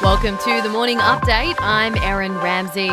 Welcome to the morning update. I'm Erin Ramsey.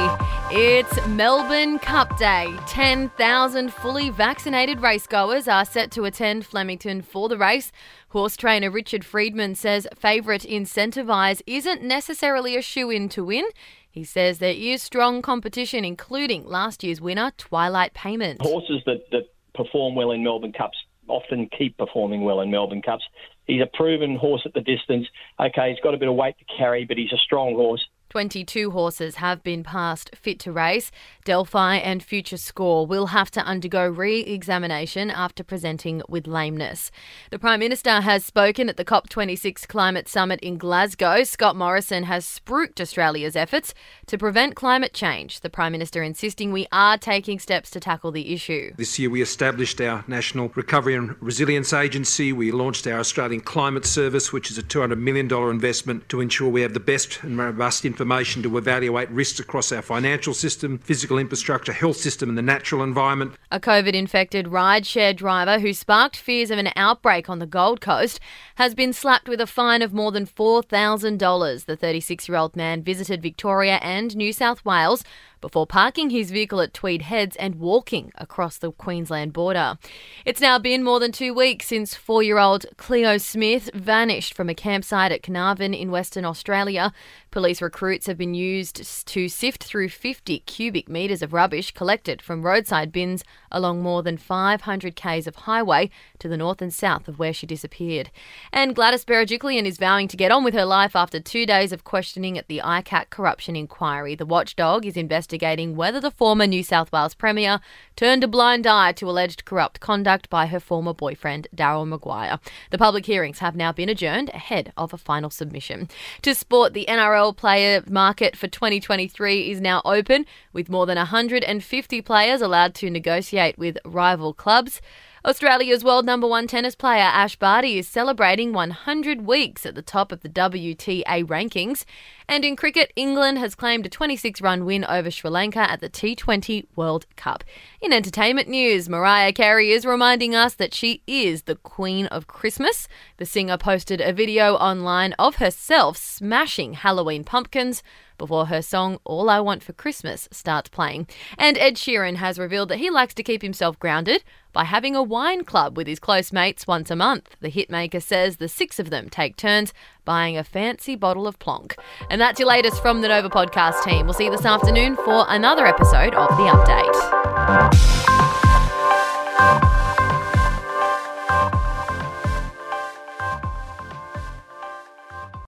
It's Melbourne Cup Day. 10,000 fully vaccinated racegoers are set to attend Flemington for the race. Horse trainer Richard Freedman says favourite Incentivise isn't necessarily a shoe in to win. He says there is strong competition, including last year's winner, Twilight Payment. Horses that, that perform well in Melbourne Cups often keep performing well in Melbourne Cups. He's a proven horse at the distance. Okay, he's got a bit of weight to carry, but he's a strong horse. 22 horses have been passed fit to race. Delphi and Future Score will have to undergo re examination after presenting with lameness. The Prime Minister has spoken at the COP26 Climate Summit in Glasgow. Scott Morrison has spruiked Australia's efforts to prevent climate change. The Prime Minister insisting we are taking steps to tackle the issue. This year we established our National Recovery and Resilience Agency. We launched our Australian Climate Service, which is a $200 million investment to ensure we have the best and robust information to evaluate risks across our financial system, physical infrastructure, health system, and the natural environment. A COVID infected rideshare driver who sparked fears of an outbreak on the Gold Coast has been slapped with a fine of more than $4,000. The 36 year old man visited Victoria and New South Wales before parking his vehicle at Tweed Heads and walking across the Queensland border. It's now been more than two weeks since four year old Cleo Smith vanished from a campsite at Carnarvon in Western Australia. Police recruits have been used to sift through 50 cubic metres of rubbish collected from roadside bins along more than 500 k's of highway to the north and south of where she disappeared. And Gladys Berejiklian is vowing to get on with her life after two days of questioning at the ICAC corruption inquiry. The watchdog is investigating whether the former New South Wales Premier turned a blind eye to alleged corrupt conduct by her former boyfriend, Daryl Maguire. The public hearings have now been adjourned ahead of a final submission. To sport, the NRL player market for 2023 is now open, with more than 150 players allowed to negotiate with rival clubs. Australia's world number one tennis player Ash Barty is celebrating 100 weeks at the top of the WTA rankings. And in cricket, England has claimed a 26 run win over Sri Lanka at the T20 World Cup. In entertainment news, Mariah Carey is reminding us that she is the Queen of Christmas. The singer posted a video online of herself smashing Halloween pumpkins before her song All I Want for Christmas starts playing. And Ed Sheeran has revealed that he likes to keep himself grounded by having a wine club with his close mates once a month. The hitmaker says the six of them take turns buying a fancy bottle of plonk. And that's your latest from the Nova podcast team. We'll see you this afternoon for another episode of The Update.